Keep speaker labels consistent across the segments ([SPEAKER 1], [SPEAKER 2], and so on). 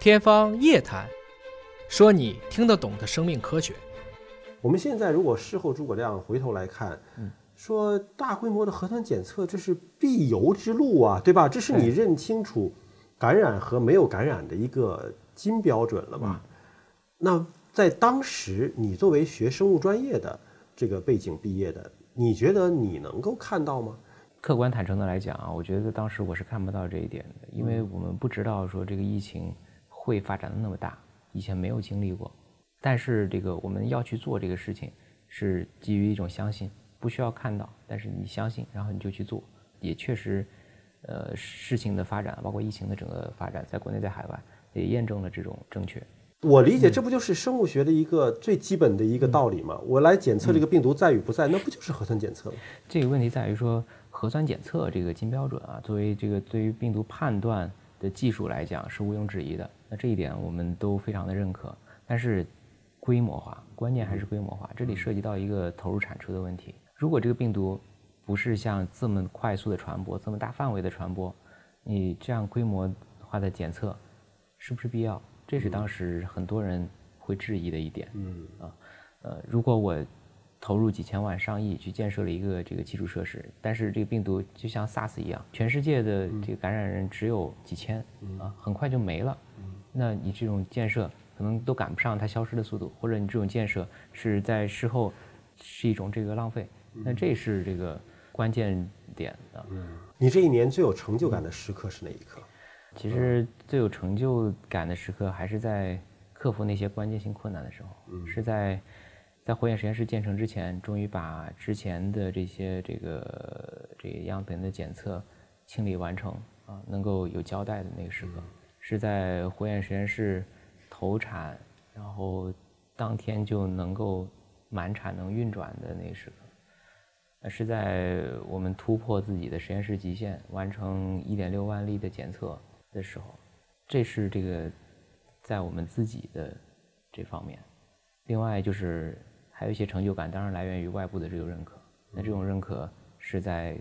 [SPEAKER 1] 天方夜谭，说你听得懂的生命科学。
[SPEAKER 2] 我们现在如果事后诸葛亮回头来看，
[SPEAKER 3] 嗯
[SPEAKER 2] 说大规模的核酸检测这是必由之路啊，对吧？这是你认清楚感染和没有感染的一个金标准了吧？那在当时，你作为学生物专业的这个背景毕业的，你觉得你能够看到吗？
[SPEAKER 3] 客观坦诚的来讲啊，我觉得当时我是看不到这一点的，因为我们不知道说这个疫情会发展的那么大，以前没有经历过。但是这个我们要去做这个事情，是基于一种相信，不需要看到，但是你相信，然后你就去做，也确实，呃，事情的发展，包括疫情的整个发展，在国内在海外也验证了这种正确。
[SPEAKER 2] 我理解，这不就是生物学的一个最基本的一个道理吗？我来检测这个病毒在与不在，那不就是核酸检测吗？
[SPEAKER 3] 这个问题在于说，核酸检测这个金标准啊，作为这个对于病毒判断的技术来讲是毋庸置疑的。那这一点我们都非常的认可。但是规模化，关键还是规模化。这里涉及到一个投入产出的问题。如果这个病毒不是像这么快速的传播，这么大范围的传播，你这样规模化的检测是不是必要？这是当时很多人会质疑的一点。
[SPEAKER 2] 嗯
[SPEAKER 3] 啊，呃，如果我投入几千万、上亿去建设了一个这个基础设施，但是这个病毒就像 SARS 一样，全世界的这个感染人只有几千啊，很快就没了。那你这种建设可能都赶不上它消失的速度，或者你这种建设是在事后是一种这个浪费，那这是这个关键点啊。
[SPEAKER 2] 你这一年最有成就感的时刻是哪一刻？
[SPEAKER 3] 其实最有成就感的时刻还是在克服那些关键性困难的时候，是在在火眼实验室建成之前，终于把之前的这些这个这个样本的检测清理完成啊，能够有交代的那个时刻，是在火眼实验室投产，然后当天就能够满产能运转的那个时刻。呃是在我们突破自己的实验室极限，完成一点六万例的检测的时候，这是这个在我们自己的这方面。另外就是还有一些成就感，当然来源于外部的这个认可。那这种认可是在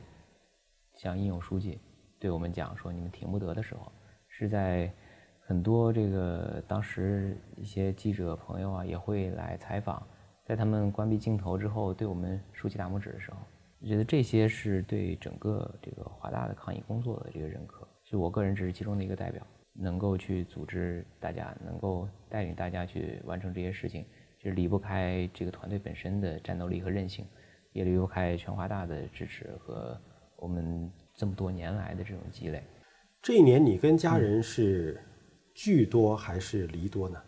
[SPEAKER 3] 像应勇书记对我们讲说你们停不得的时候，是在很多这个当时一些记者朋友啊也会来采访，在他们关闭镜头之后对我们竖起大拇指的时候，我觉得这些是对整个这个华大的抗疫工作的这个认可。就我个人只是其中的一个代表，能够去组织大家，能够带领大家去完成这些事情，就是离不开这个团队本身的战斗力和韧性，也离不开全华大的支持和我们这么多年来的这种积累。
[SPEAKER 2] 这一年你跟家人是聚多还是离多呢？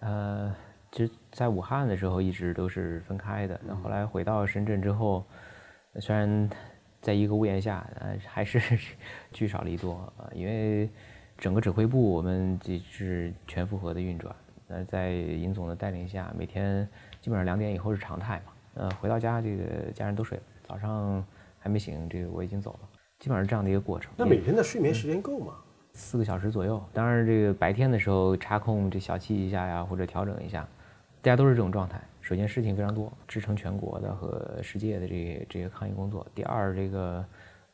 [SPEAKER 3] 呃，其实在武汉的时候一直都是分开的，那后来回到深圳之后，虽然在一个屋檐下，呃，还是 聚少离多啊、因为整个指挥部我们这是全负荷的运转，那在尹总的带领下，每天基本上两点以后是常态嘛，呃，回到家这个家人都睡了，早上还没醒，这个我已经走了，基本上这样的一个过程。
[SPEAKER 2] 那每天的睡眠时间够吗？
[SPEAKER 3] 四个小时左右。当然，这个白天的时候插空这小憩一下呀，或者调整一下，大家都是这种状态。首先事情非常多，支撑全国的和世界的这个这些抗疫工作。第二，这个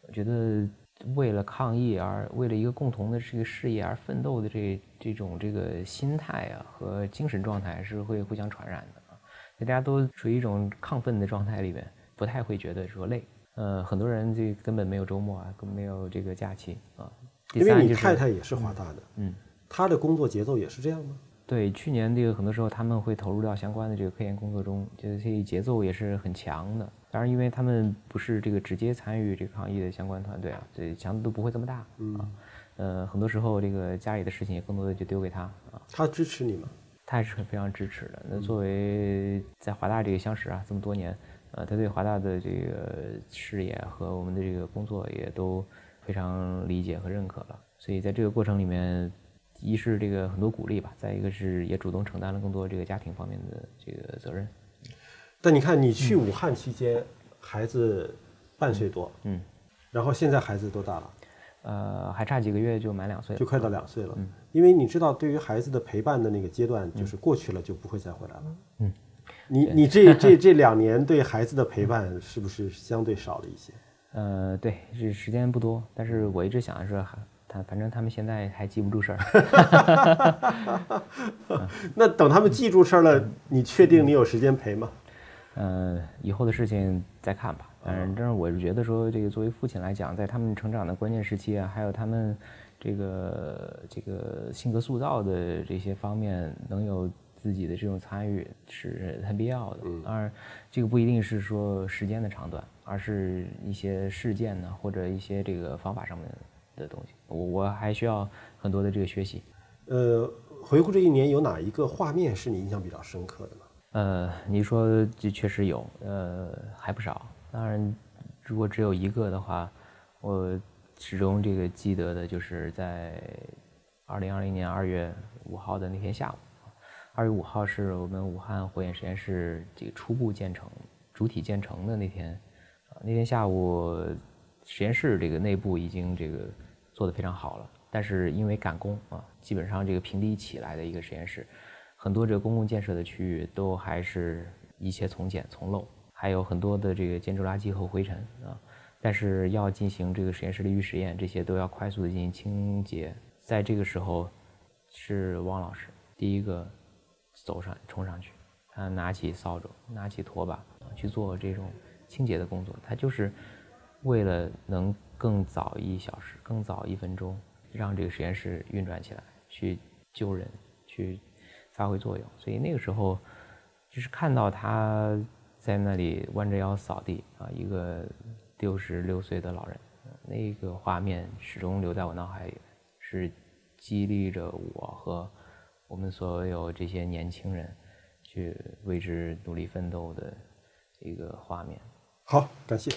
[SPEAKER 3] 我觉得为了抗疫而为了一个共同的这个事业而奋斗的这这种这个心态啊和精神状态是会互相传染的啊。大家都处于一种亢奋的状态里边，不太会觉得说累。呃，很多人这根本没有周末啊，根本没有这个假期啊。第
[SPEAKER 2] 因为你
[SPEAKER 3] 三就是
[SPEAKER 2] 太太也是华大的，
[SPEAKER 3] 嗯，
[SPEAKER 2] 她的工作节奏也是这样吗？
[SPEAKER 3] 对，去年这个很多时候他们会投入到相关的这个科研工作中，就是这节奏也是很强的。当然，因为他们不是这个直接参与这个抗疫的相关团队啊，所以强度都不会这么大啊。呃，很多时候这个家里的事情也更多的就丢给他啊，
[SPEAKER 2] 他支持你吗？
[SPEAKER 3] 他也是非常支持的。那作为在华大这个相识啊这么多年，呃，他对华大的这个事业和我们的这个工作也都非常理解和认可了。所以在这个过程里面，一是这个很多鼓励吧，再一个是也主动承担了更多这个家庭方面的这个责任。
[SPEAKER 2] 但你看，你去武汉期间，孩子半岁多，
[SPEAKER 3] 嗯，
[SPEAKER 2] 然后现在孩子多大了？
[SPEAKER 3] 呃，还差几个月就满两岁了，
[SPEAKER 2] 就快到两岁了。
[SPEAKER 3] 嗯
[SPEAKER 2] 因为你知道，对于孩子的陪伴的那个阶段，就是过去了就不会再回来了。
[SPEAKER 3] 嗯，
[SPEAKER 2] 你你这 这这两年对孩子的陪伴是不是相对少了一些？
[SPEAKER 3] 呃，对，是时间不多，但是我一直想的是，他他反正他们现在还记不住事儿。
[SPEAKER 2] 那等他们记住事儿了，你确定你有时间陪吗？
[SPEAKER 3] 嗯，以后的事情再看吧。反正我是觉得说，这个作为父亲来讲，在他们成长的关键时期啊，还有他们这个这个性格塑造的这些方面，能有自己的这种参与是很必要的。当然，这个不一定是说时间的长短，而是一些事件呢，或者一些这个方法上面的东西。我我还需要很多的这个学习。
[SPEAKER 2] 呃，回顾这一年，有哪一个画面是你印象比较深刻的吗？
[SPEAKER 3] 呃，你说这确实有，呃，还不少。当然，如果只有一个的话，我始终这个记得的就是在二零二零年二月五号的那天下午。二月五号是我们武汉火眼实验室这个初步建成、主体建成的那天。啊，那天下午实验室这个内部已经这个做得非常好了，但是因为赶工啊，基本上这个平地起来的一个实验室。很多这个公共建设的区域都还是一切从简从陋，还有很多的这个建筑垃圾和灰尘啊。但是要进行这个实验室的预实验，这些都要快速的进行清洁。在这个时候，是汪老师第一个走上冲上去，他拿起扫帚，拿起拖把去做这种清洁的工作。他就是为了能更早一小时、更早一分钟让这个实验室运转起来，去救人，去。发挥作用，所以那个时候，就是看到他在那里弯着腰扫地啊，一个六十六岁的老人，那个画面始终留在我脑海里，是激励着我和我们所有这些年轻人去为之努力奋斗的一个画面。
[SPEAKER 2] 好，感谢。